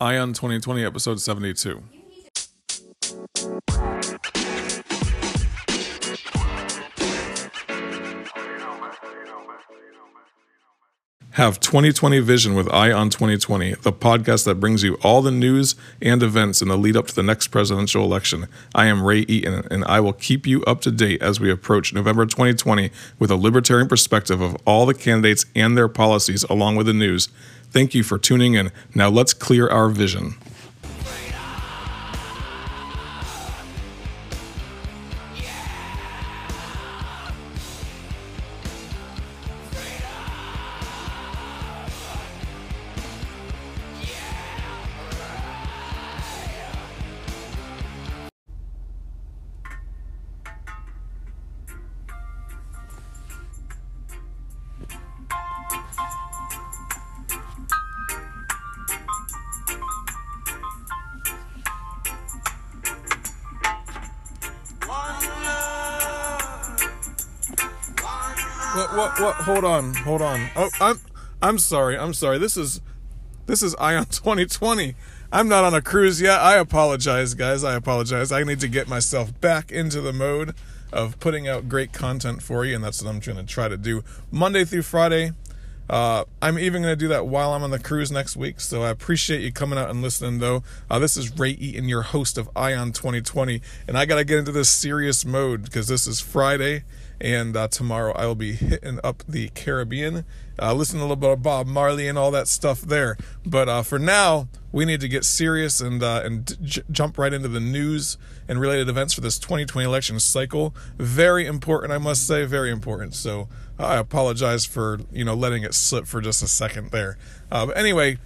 Eye on 2020, episode 72. Have 2020 Vision with Eye on 2020, the podcast that brings you all the news and events in the lead up to the next presidential election. I am Ray Eaton, and I will keep you up to date as we approach November 2020 with a libertarian perspective of all the candidates and their policies, along with the news. Thank you for tuning in. Now let's clear our vision. What? What? Hold on. Hold on. Oh, I'm. I'm sorry. I'm sorry. This is. This is Eye on 2020. I'm not on a cruise yet. I apologize, guys. I apologize. I need to get myself back into the mode of putting out great content for you, and that's what I'm trying to try to do Monday through Friday. Uh, I'm even going to do that while I'm on the cruise next week. So I appreciate you coming out and listening, though. Uh, this is Ray Eaton, your host of Eye on 2020, and I got to get into this serious mode because this is Friday, and uh, tomorrow I will be hitting up the Caribbean, uh, listening a little bit of Bob Marley and all that stuff there. But uh, for now, we need to get serious and uh, and j- jump right into the news and related events for this 2020 election cycle. Very important, I must say, very important. So I apologize for you know letting it slip for just a second there. Uh, but anyway.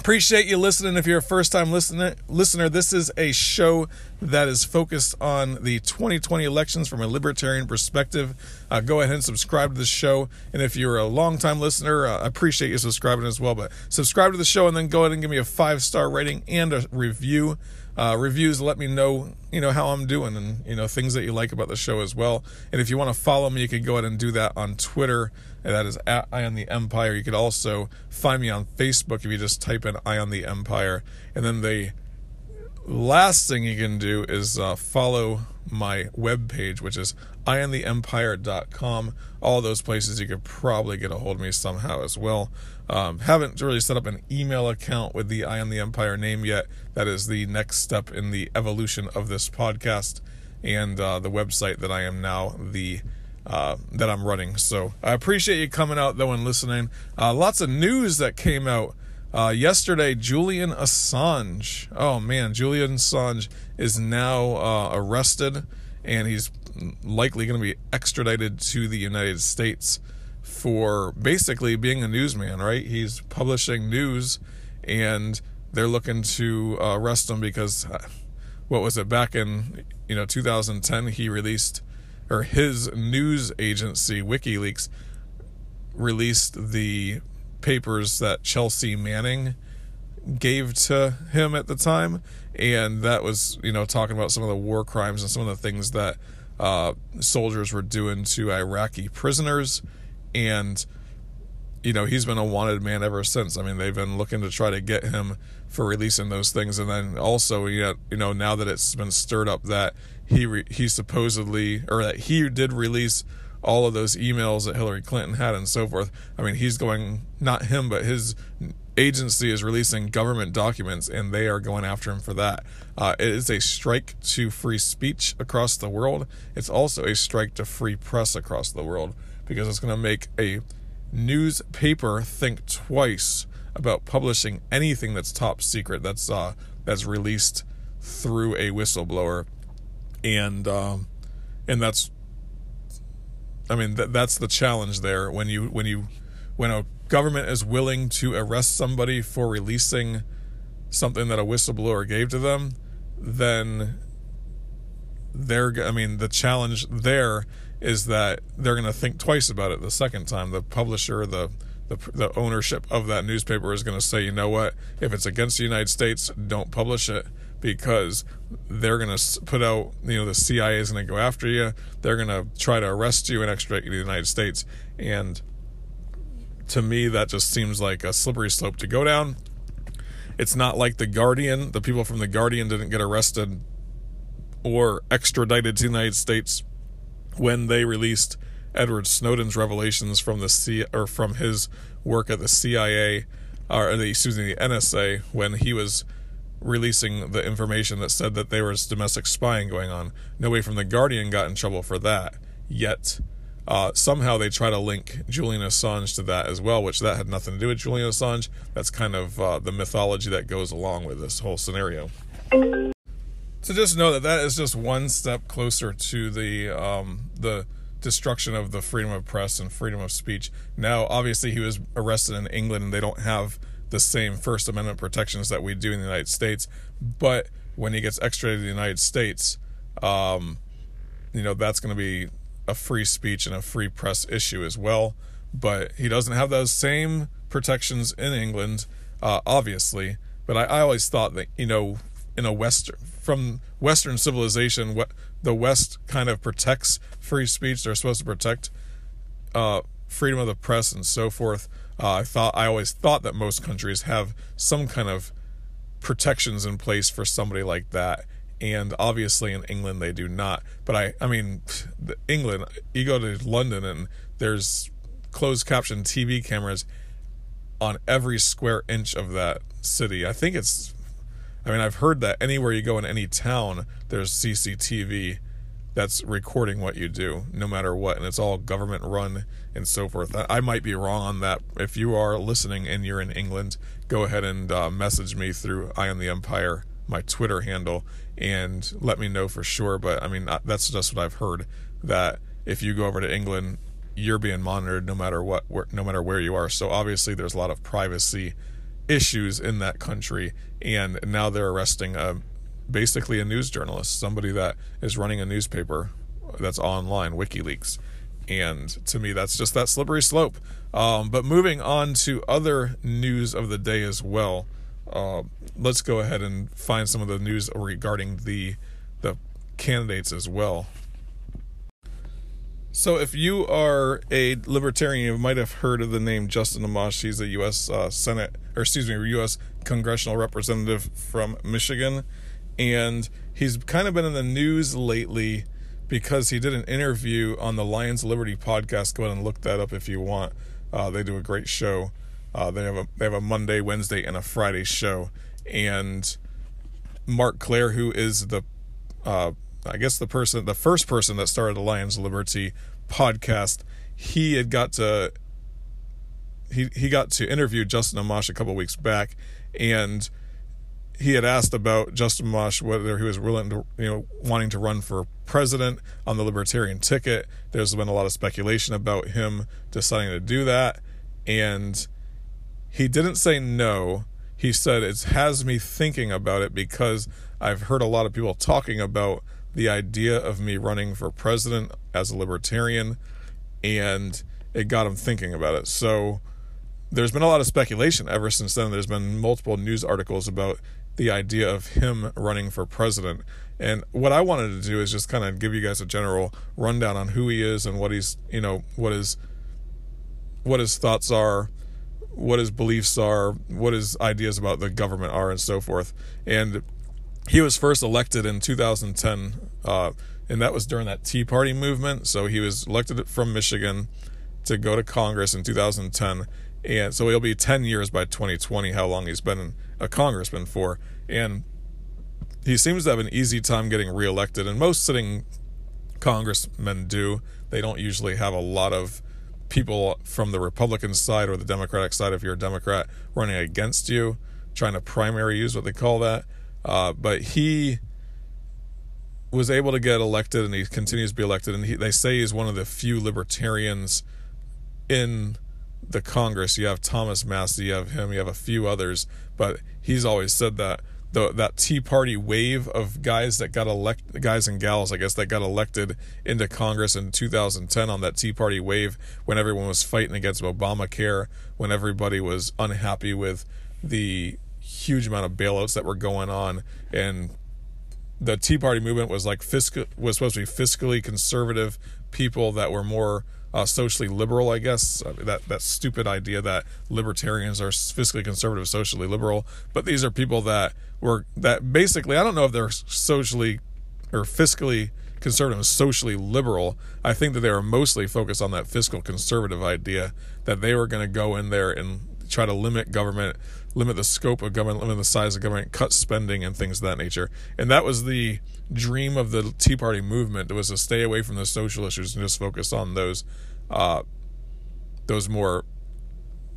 Uh, Appreciate you listening. If you're a first time listener, listener, this is a show that is focused on the 2020 elections from a libertarian perspective. Uh, go ahead and subscribe to the show. And if you're a long time listener, uh, I appreciate you subscribing as well. But subscribe to the show and then go ahead and give me a five star rating and a review. Uh, reviews let me know you know how I'm doing and you know things that you like about the show as well. And if you want to follow me, you can go ahead and do that on Twitter. And that is at Eye on the Empire. You could also find me on Facebook if you just type in Eye on the Empire. And then the last thing you can do is uh, follow my webpage, which is eyeontheempire.com. All those places you could probably get a hold of me somehow as well. Um, haven't really set up an email account with the Eye on the Empire name yet. That is the next step in the evolution of this podcast and uh, the website that I am now the uh, that I'm running. So I appreciate you coming out though and listening. Uh, lots of news that came out uh, yesterday. Julian Assange. Oh man, Julian Assange is now uh, arrested and he's likely going to be extradited to the United States for basically being a newsman. Right? He's publishing news and they're looking to uh, arrest him because uh, what was it back in you know 2010 he released or his news agency WikiLeaks released the papers that Chelsea Manning gave to him at the time and that was you know talking about some of the war crimes and some of the things that uh, soldiers were doing to Iraqi prisoners. And you know he's been a wanted man ever since. I mean they've been looking to try to get him for releasing those things. And then also you know now that it's been stirred up that he re- he supposedly or that he did release all of those emails that Hillary Clinton had and so forth. I mean he's going not him but his agency is releasing government documents and they are going after him for that. Uh, it is a strike to free speech across the world. It's also a strike to free press across the world because it's going to make a newspaper think twice about publishing anything that's top secret that's uh that's released through a whistleblower. And um and that's i mean that that's the challenge there. When you when you when a government is willing to arrest somebody for releasing something that a whistleblower gave to them then they're i mean the challenge there is that they're going to think twice about it the second time. The publisher, the the, the ownership of that newspaper is going to say, you know what, if it's against the United States, don't publish it because they're going to put out, you know, the CIA is going to go after you. They're going to try to arrest you and extradite you to the United States. And to me, that just seems like a slippery slope to go down. It's not like the Guardian. The people from the Guardian didn't get arrested or extradited to the United States when they released Edward Snowden's revelations from the C or from his work at the CIA or the, excuse me the NSA when he was releasing the information that said that there was domestic spying going on. Nobody from the Guardian got in trouble for that yet. Uh, somehow they try to link Julian Assange to that as well, which that had nothing to do with Julian Assange. That's kind of uh, the mythology that goes along with this whole scenario. So just know that that is just one step closer to the um, the destruction of the freedom of press and freedom of speech. Now, obviously, he was arrested in England, and they don't have the same First Amendment protections that we do in the United States. But when he gets extradited to the United States, um, you know that's going to be a free speech and a free press issue as well. But he doesn't have those same protections in England, uh, obviously. But I, I always thought that you know, in a Western from Western civilization, what the West kind of protects free speech. They're supposed to protect uh, freedom of the press and so forth. Uh, I thought I always thought that most countries have some kind of protections in place for somebody like that, and obviously in England they do not. But I, I mean, England. You go to London and there's closed caption TV cameras on every square inch of that city. I think it's. I mean, I've heard that anywhere you go in any town, there's CCTV that's recording what you do, no matter what, and it's all government run and so forth. I might be wrong on that. If you are listening and you're in England, go ahead and uh, message me through Eye on the Empire, my Twitter handle, and let me know for sure. But I mean, that's just what I've heard that if you go over to England, you're being monitored no matter what, no matter where you are. So obviously, there's a lot of privacy issues in that country, and now they're arresting a basically a news journalist, somebody that is running a newspaper that's online, WikiLeaks. And to me, that's just that slippery slope. Um, but moving on to other news of the day as well, uh, let's go ahead and find some of the news regarding the the candidates as well. So, if you are a libertarian, you might have heard of the name Justin Amash. He's a U.S. Uh, Senate, or excuse me, U.S. congressional representative from Michigan and he's kind of been in the news lately because he did an interview on the Lions Liberty podcast. Go ahead and look that up if you want. Uh, they do a great show. Uh, they have a they have a Monday, Wednesday, and a Friday show. And Marc Clair, who is the uh, I guess the person, the first person that started the Lions Liberty podcast, he had got to he he got to interview Justin Amash a couple weeks back, and he had asked about Justin Amash whether he was willing to, you know, wanting to run for president on the Libertarian ticket. There's been a lot of speculation about him deciding to do that, and he didn't say no. He said it has me thinking about it because I've heard a lot of people talking about the idea of me running for president as a libertarian, and it got him thinking about it. So there's been a lot of speculation ever since then. There's been multiple news articles about the idea of him running for president. And what I wanted to do is just kind of give you guys a general rundown on who he is and what he's, you know, what his what his thoughts are, what his beliefs are, what his ideas about the government are, and so forth. And he was first elected in 2010, uh, and that was during that Tea Party movement. So he was elected from Michigan to go to Congress in 2010 and so it'll be 10 years by 2020 how long he's been a congressman for. And he seems to have an easy time getting reelected and most sitting congressmen do. They don't usually have a lot of people from the republican side or the democratic side if you're a democrat running against you trying to primary use what they call that. Uh, but he was able to get elected and he continues to be elected and he, they say he's one of the few libertarians in the Congress. You have Thomas Massie, you have him, you have a few others, but he's always said that the that Tea Party wave of guys that got elected, guys and gals, I guess, that got elected into Congress in 2010 on that Tea Party wave when everyone was fighting against Obamacare, when everybody was unhappy with the huge amount of bailouts that were going on, and the Tea Party movement was like fiscal was supposed to be fiscally conservative people that were more uh, socially liberal, I guess. Uh, that that stupid idea that libertarians are fiscally conservative, socially liberal, but these are people that were that basically I don't know if they're socially or fiscally conservative socially liberal. I think that they were mostly focused on that fiscal conservative idea that they were going to go in there and try to limit government, limit the scope of government, limit the size of government, cut spending and things of that nature. And that was the dream of the Tea Party movement. Was to stay away from the social issues and just focus on those, uh, those more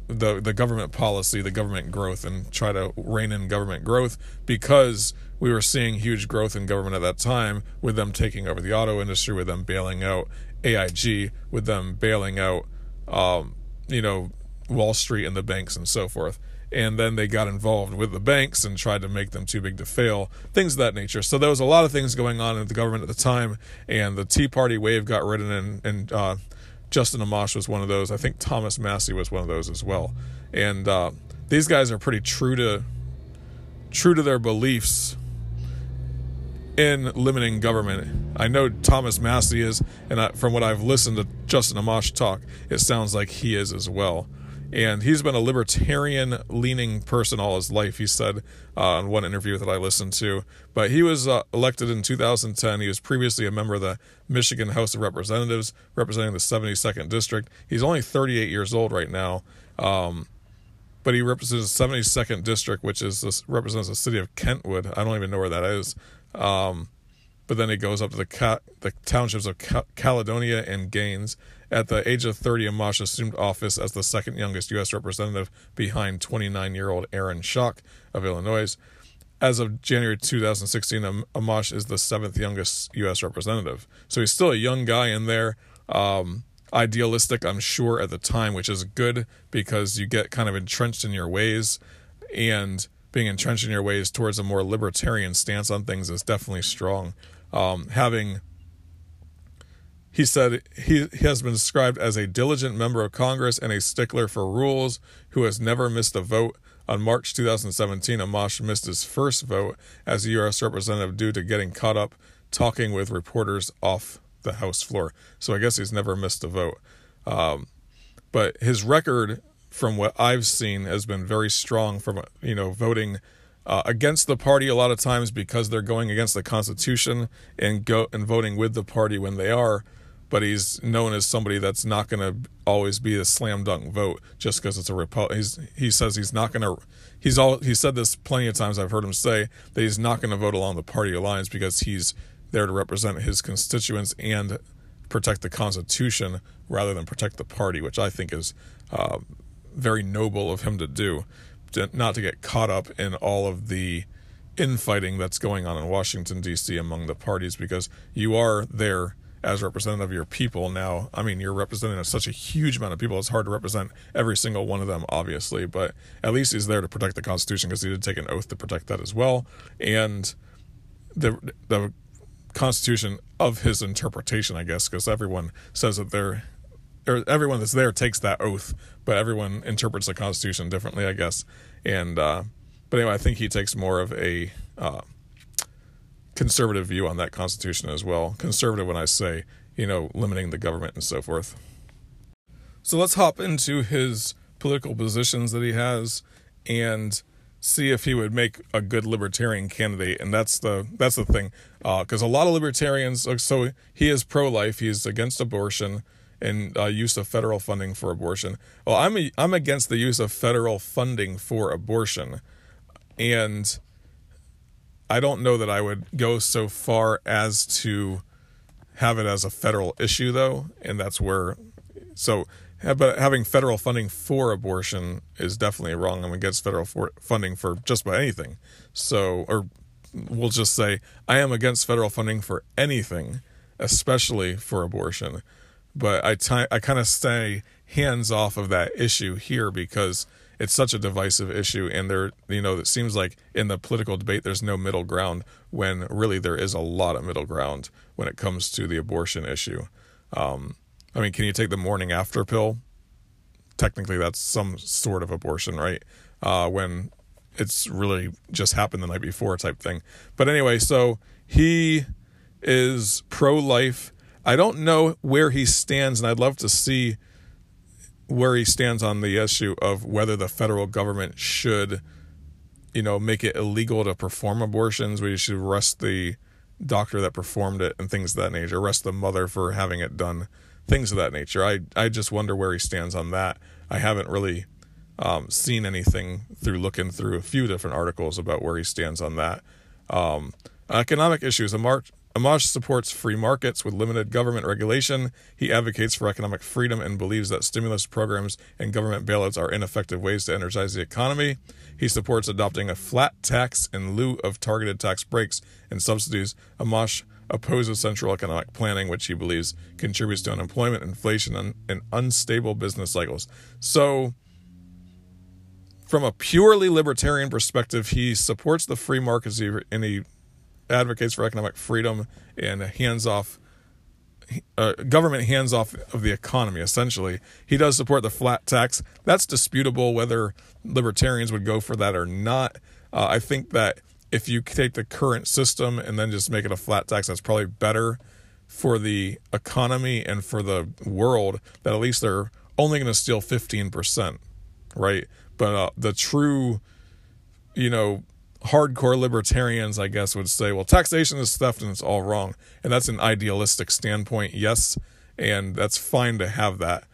the the government policy, the government growth, and try to rein in government growth because we were seeing huge growth in government at that time with them taking over the auto industry, with them bailing out AIG, with them bailing out, um, you know, Wall Street and the banks and so forth. And then they got involved with the banks and tried to make them too big to fail, things of that nature. So there was a lot of things going on in the government at the time, and the Tea Party wave got ridden, and, and uh, Justin Amash was one of those. I think Thomas Massie was one of those as well. And uh, these guys are pretty true to true to their beliefs in limiting government. I know Thomas Massie is, and I, from what I've listened to Justin Amash talk, it sounds like he is as well and he's been a libertarian leaning person all his life he said uh, on one interview that i listened to. But he was uh, elected in 2010 he was previously a member of the michigan house of representatives representing the 72nd district. He's only 38 years old right now um, but he represents the 72nd district which is this represents the city of kentwood. I don't even know where that is. Um, but then he goes up to the, the townships of ca- caledonia and gaines at the age of 30, Amash assumed office as the second youngest U.S. representative behind 29 year old Aaron Schock of Illinois. As of January 2016, Amash is the seventh youngest U.S. representative. So he's still a young guy in there. Um, idealistic, I'm sure, at the time, which is good because you get kind of entrenched in your ways. And being entrenched in your ways towards a more libertarian stance on things is definitely strong. Um, having he said he, he has been described as a diligent member of Congress and a stickler for rules who has never missed a vote. On March 2017, Amash missed his first vote as a U.S. representative due to getting caught up talking with reporters off the House floor. So I guess he's never missed a vote. Um, but his record, from what I've seen, has been very strong from you know voting uh, against the party a lot of times because they're going against the Constitution and go and voting with the party when they are but he's known as somebody that's not going to always be a slam dunk vote just because it's a Republican. He's he says he's not going to. He's all he said this plenty of times. I've heard him say that he's not going to vote along the party lines because he's there to represent his constituents and protect the Constitution rather than protect the party, which I think is uh, very noble of him to do, to, not to get caught up in all of the infighting that's going on in Washington D.C. among the parties because you are there as representative of your people. Now, I mean, you're representing such a huge amount of people. It's hard to represent every single one of them, obviously, but at least he's there to protect the Constitution because he did take an oath to protect that as well. And the the Constitution of his interpretation, I guess, because everyone says that they're or everyone that's there takes that oath, but everyone interprets the Constitution differently, I guess. And uh, but anyway, I think he takes more of a uh, conservative view on that Constitution as well. Conservative when I say, you know, limiting the government and so forth. So let's hop into his political positions that he has and see if he would make a good libertarian candidate and that's the that's the thing because uh, a lot of libertarians so he is pro-life he's against abortion and uh, use of federal funding for abortion well i'm a, i'm against the use of federal funding for abortion and I don't know that I would go so far as to have it as a federal issue, though, and that's where. So, but having federal funding for abortion is definitely wrong. I'm against federal for funding for just about anything. So, or we'll just say I am against federal funding for anything, especially for abortion. But I, t- I kind of stay hands off of that issue here because it's such a divisive issue and there you know it seems like in the political debate there's no middle ground when really there is a lot of middle ground when it comes to the abortion issue. Um, i mean can you take the morning after pill? Technically that's some sort of abortion right? Uh, when it's really just happened the night before type thing. But anyway so he is pro-life. I don't know where he stands, and I'd love to see where he stands on the issue of whether the federal government should, you know, make it illegal to perform abortions. We should arrest the doctor that performed it and things of that nature, arrest the mother for having it done, things of that nature. I I just wonder where he stands on that. I haven't really um, seen anything through looking through a few different articles about where he stands on that. Um, economic issues. Amash, Amash supports free markets with limited government regulation. He advocates for economic freedom and believes that stimulus programs and government bailouts are ineffective ways to energize the economy. He supports adopting a flat tax in lieu of targeted tax breaks and subsidies. Amash opposes central economic planning, which he believes contributes to unemployment, inflation, and unstable business cycles. So, from a purely libertarian perspective, he supports the free markets and he advocates for economic freedom and hands off uh, government hands off of the economy essentially. He does support the flat tax. That's disputable whether libertarians would go for that or not. Uh, i think that if you take the current system and then just make it a flat tax that's probably better for the economy and for the world that at least they're only going to steal 15% right? But uh, the true you know hardcore libertarians, I guess, would say, well, taxation is theft and it's all wrong. And that's an idealistic standpoint, yes. And that's fine to have that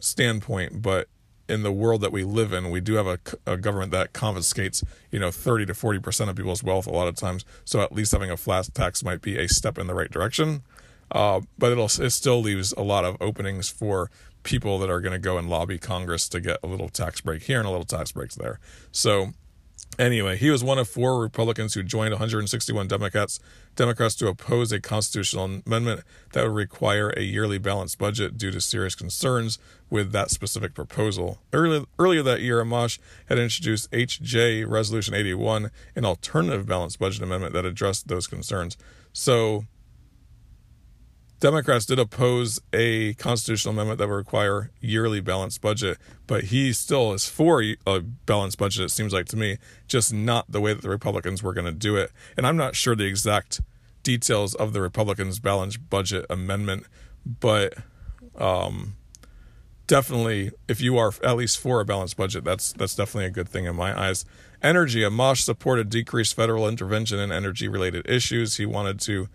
standpoint. But in the world that we live in, we do have a, a government that confiscates, you know, 30 to 40% of people's wealth a lot of times. So at least having a flat tax might be a step in the right direction. Uh, but it'll it still leaves a lot of openings for people that are going to go and lobby Congress to get a little tax break here and a little tax breaks there. So Anyway, he was one of four Republicans who joined 161 Democrats Democrats to oppose a constitutional amendment that would require a yearly balanced budget due to serious concerns with that specific proposal. Earlier, earlier that year, Amash had introduced HJ Resolution 81, an alternative balanced budget amendment that addressed those concerns. So Democrats did oppose a constitutional amendment that would require yearly balanced budget, but he still is for a balanced budget. It seems like to me, just not the way that the Republicans were going to do it. And I'm not sure the exact details of the Republicans' balanced budget amendment, but um, definitely, if you are at least for a balanced budget, that's that's definitely a good thing in my eyes. Energy, Amash supported decreased federal intervention in energy-related issues. He wanted to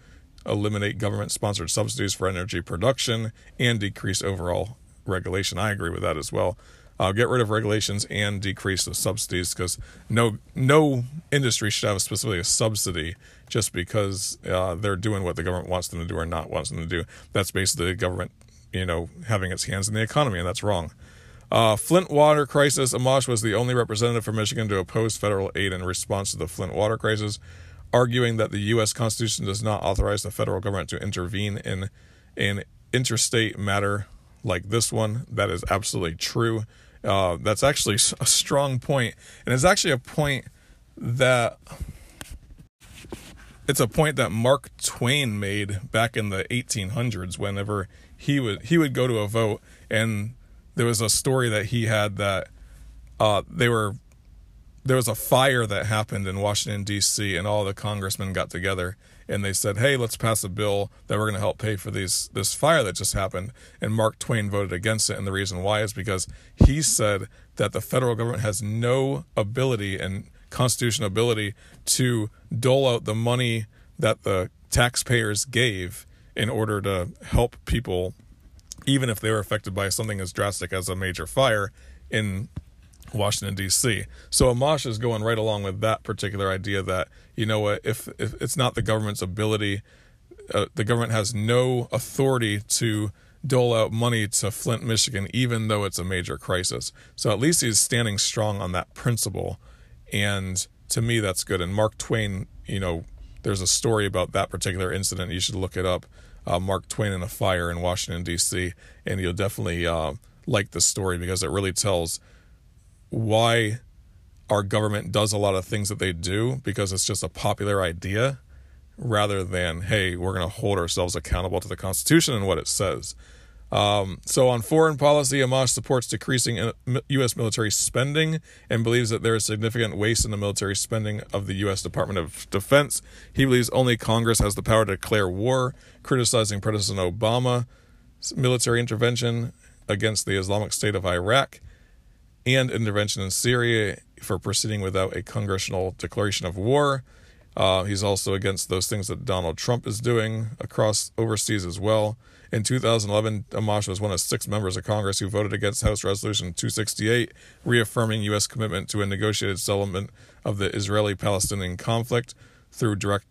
eliminate government sponsored subsidies for energy production, and decrease overall regulation. I agree with that as well. Uh, get rid of regulations and decrease the subsidies because no no industry should have specifically a subsidy just because uh, they're doing what the government wants them to do or not wants them to do. That's basically the government, you know, having its hands in the economy, and that's wrong. Uh, Flint water crisis. Amash was the only representative from Michigan to oppose federal aid in response to the Flint water crisis arguing that the U.S. Constitution does not authorize the federal government to intervene in an interstate matter like this one. That is absolutely true. Uh, that's actually a strong point, and it's actually a point that it's a point that Mark Twain made back in the 1800s. Whenever he would he would go to a vote, and there was a story that he had that uh, they were there was a fire that happened in Washington D.C. and all the congressmen got together and they said, "Hey, let's pass a bill that we're going to help pay for these this fire that just happened." And Mark Twain voted against it, and the reason why is because he said that the federal government has no ability and constitutional ability to dole out the money that the taxpayers gave in order to help people even if they were affected by something as drastic as a major fire in Washington D.C. So Amash is going right along with that particular idea that you know what if if it's not the government's ability, uh, the government has no authority to dole out money to Flint, Michigan, even though it's a major crisis. So at least he's standing strong on that principle, and to me that's good. And Mark Twain, you know, there's a story about that particular incident. You should look it up. Uh, Mark Twain in a fire in Washington D.C. and you'll definitely uh, like the story because it really tells why our government does a lot of things that they do because it's just a popular idea rather than, hey, we're going to hold ourselves accountable to the Constitution and what it says. Um, so on foreign policy, Amash supports decreasing U.S. military spending and believes that there is significant waste in the military spending of the U.S. Department of Defense. He believes only Congress has the power to declare war, criticizing President Obama's military intervention against the Islamic State of Iraq and intervention in Syria for proceeding without a congressional declaration of war. Uh, he's also against those things that Donald Trump is doing across overseas as well. In 2011, Amash was one of six members of Congress who voted against House Resolution 268, reaffirming U.S. commitment to a negotiated settlement of the Israeli-Palestinian conflict through direct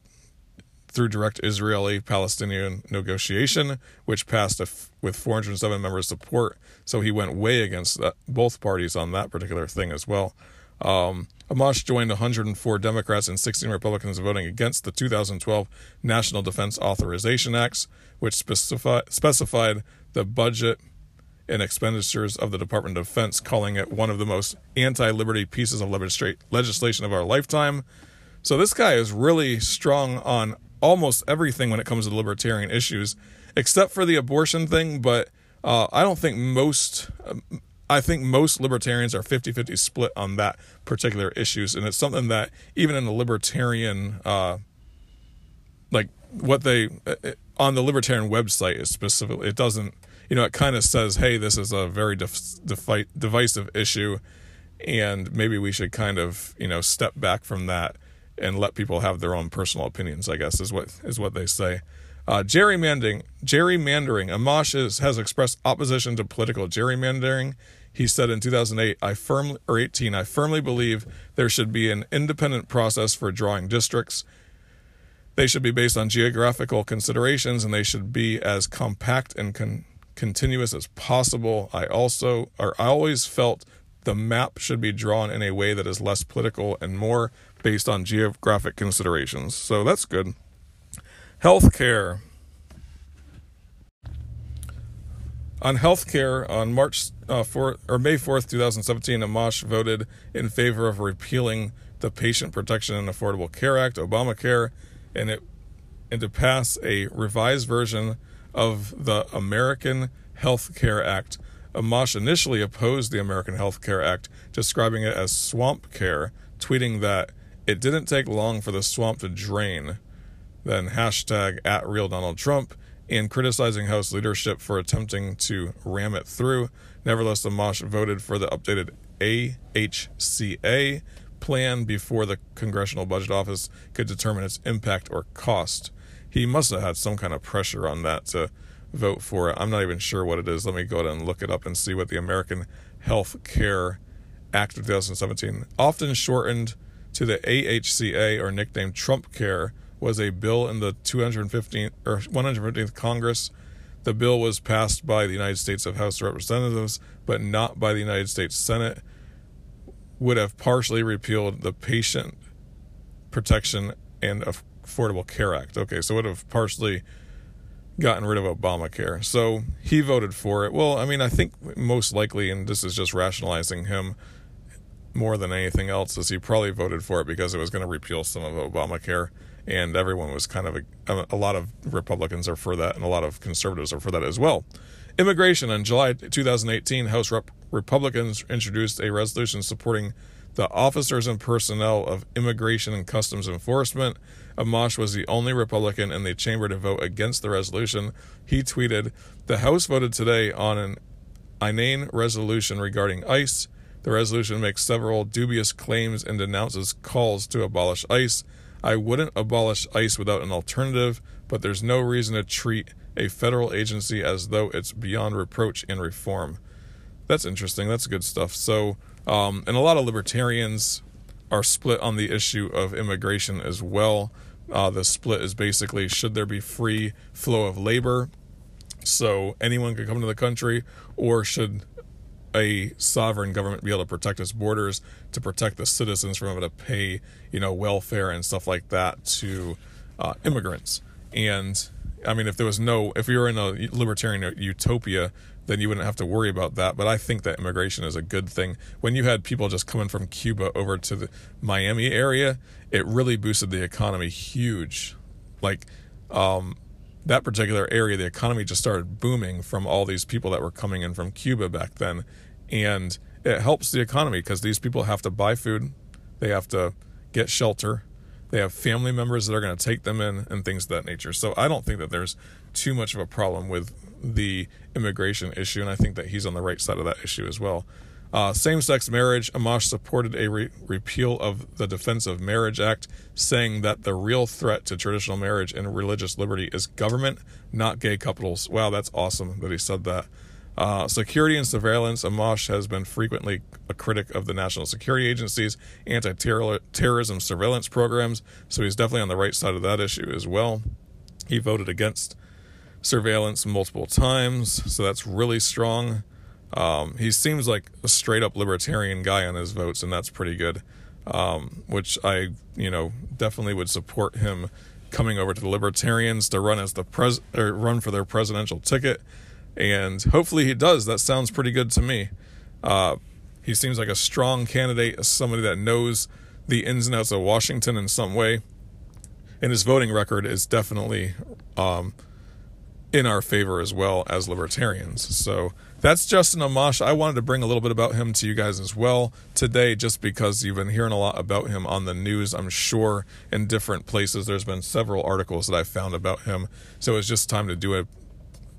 through direct Israeli-Palestinian negotiation, which passed with 407 members' support. So he went way against that, both parties on that particular thing as well. Um, Amash joined 104 Democrats and 16 Republicans voting against the 2012 National Defense Authorization Acts, which specify, specified the budget and expenditures of the Department of Defense, calling it one of the most anti liberty pieces of legislation of our lifetime. So this guy is really strong on almost everything when it comes to libertarian issues, except for the abortion thing. But uh, I don't think most. I think most libertarians are 50 50 split on that particular issues. And it's something that even in the libertarian, uh, like what they, uh, on the libertarian website is specifically, it doesn't, you know, it kind of says, hey, this is a very def- defi- divisive issue. And maybe we should kind of, you know, step back from that and let people have their own personal opinions, I guess, is what, is what they say. Uh, gerrymandering, gerrymandering. Amash is, has expressed opposition to political gerrymandering he said in 2008, I firmly or 18, I firmly believe there should be an independent process for drawing districts. They should be based on geographical considerations and they should be as compact and con- continuous as possible. I also or I always felt the map should be drawn in a way that is less political and more based on geographic considerations. So that's good. Healthcare. On healthcare, on March uh, 4th, or May 4th, 2017, Amash voted in favor of repealing the Patient Protection and Affordable Care Act, Obamacare, and it and to pass a revised version of the American Health Care Act. Amash initially opposed the American Health Care Act, describing it as swamp care, tweeting that it didn't take long for the swamp to drain. Then hashtag at real Donald Trump and criticizing House leadership for attempting to ram it through. Nevertheless, Amash voted for the updated AHCA plan before the Congressional Budget Office could determine its impact or cost. He must have had some kind of pressure on that to vote for it. I'm not even sure what it is. Let me go ahead and look it up and see what the American Health Care Act of 2017, often shortened to the AHCA or nicknamed Trump Care, was a bill in the 215th or 115th Congress. The bill was passed by the United States of House of Representatives, but not by the United States Senate. Would have partially repealed the Patient Protection and Affordable Care Act. Okay, so would have partially gotten rid of Obamacare. So he voted for it. Well, I mean, I think most likely, and this is just rationalizing him more than anything else, is he probably voted for it because it was going to repeal some of Obamacare and everyone was kind of a, a lot of Republicans are for that, and a lot of conservatives are for that as well. Immigration in July 2018, House Rep- Republicans introduced a resolution supporting the officers and personnel of Immigration and Customs Enforcement. Amash was the only Republican in the chamber to vote against the resolution. He tweeted, The House voted today on an inane resolution regarding ICE. The resolution makes several dubious claims and denounces calls to abolish ICE. I wouldn't abolish ICE without an alternative, but there's no reason to treat a federal agency as though it's beyond reproach and reform. That's interesting. That's good stuff. So, um, and a lot of libertarians are split on the issue of immigration as well. Uh, the split is basically should there be free flow of labor so anyone could come to the country, or should a sovereign government be able to protect its borders to protect the citizens from having to pay, you know, welfare and stuff like that to uh, immigrants. And I mean, if there was no, if we were in a libertarian utopia, then you wouldn't have to worry about that. But I think that immigration is a good thing. When you had people just coming from Cuba over to the Miami area, it really boosted the economy huge. Like, um, that particular area, the economy just started booming from all these people that were coming in from Cuba back then. And it helps the economy because these people have to buy food, they have to get shelter, they have family members that are going to take them in, and things of that nature. So I don't think that there's too much of a problem with the immigration issue, and I think that he's on the right side of that issue as well. Uh, Same sex marriage, Amash supported a re- repeal of the Defense of Marriage Act, saying that the real threat to traditional marriage and religious liberty is government, not gay couples. Wow, that's awesome that he said that. Uh, security and surveillance, Amash has been frequently a critic of the national security Agency's anti terrorism surveillance programs, so he's definitely on the right side of that issue as well. He voted against surveillance multiple times, so that's really strong. Um, he seems like a straight up libertarian guy on his votes, and that's pretty good. Um, which I, you know, definitely would support him coming over to the Libertarians to run as the pres or run for their presidential ticket, and hopefully he does. That sounds pretty good to me. Uh, he seems like a strong candidate, somebody that knows the ins and outs of Washington in some way, and his voting record is definitely um, in our favor as well as libertarians. So that's Justin Amash. I wanted to bring a little bit about him to you guys as well today, just because you've been hearing a lot about him on the news, I'm sure, in different places. There's been several articles that I found about him. So it's just time to do a,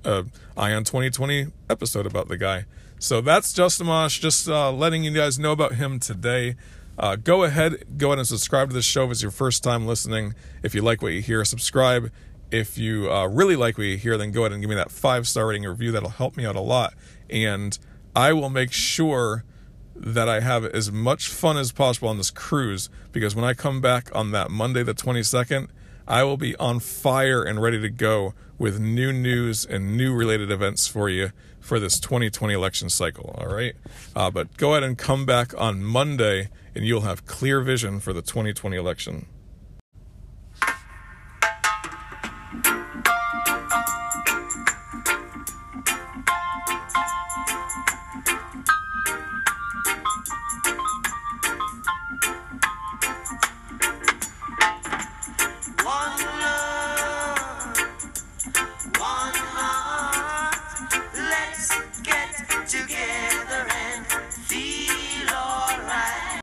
a Eye on 2020 episode about the guy. So that's Justin Amash, just uh, letting you guys know about him today. Uh, go ahead, go ahead and subscribe to this show if it's your first time listening. If you like what you hear, subscribe if you uh, really like what you hear, then go ahead and give me that five star rating review. That'll help me out a lot. And I will make sure that I have as much fun as possible on this cruise because when I come back on that Monday, the 22nd, I will be on fire and ready to go with new news and new related events for you for this 2020 election cycle. All right. Uh, but go ahead and come back on Monday and you'll have clear vision for the 2020 election.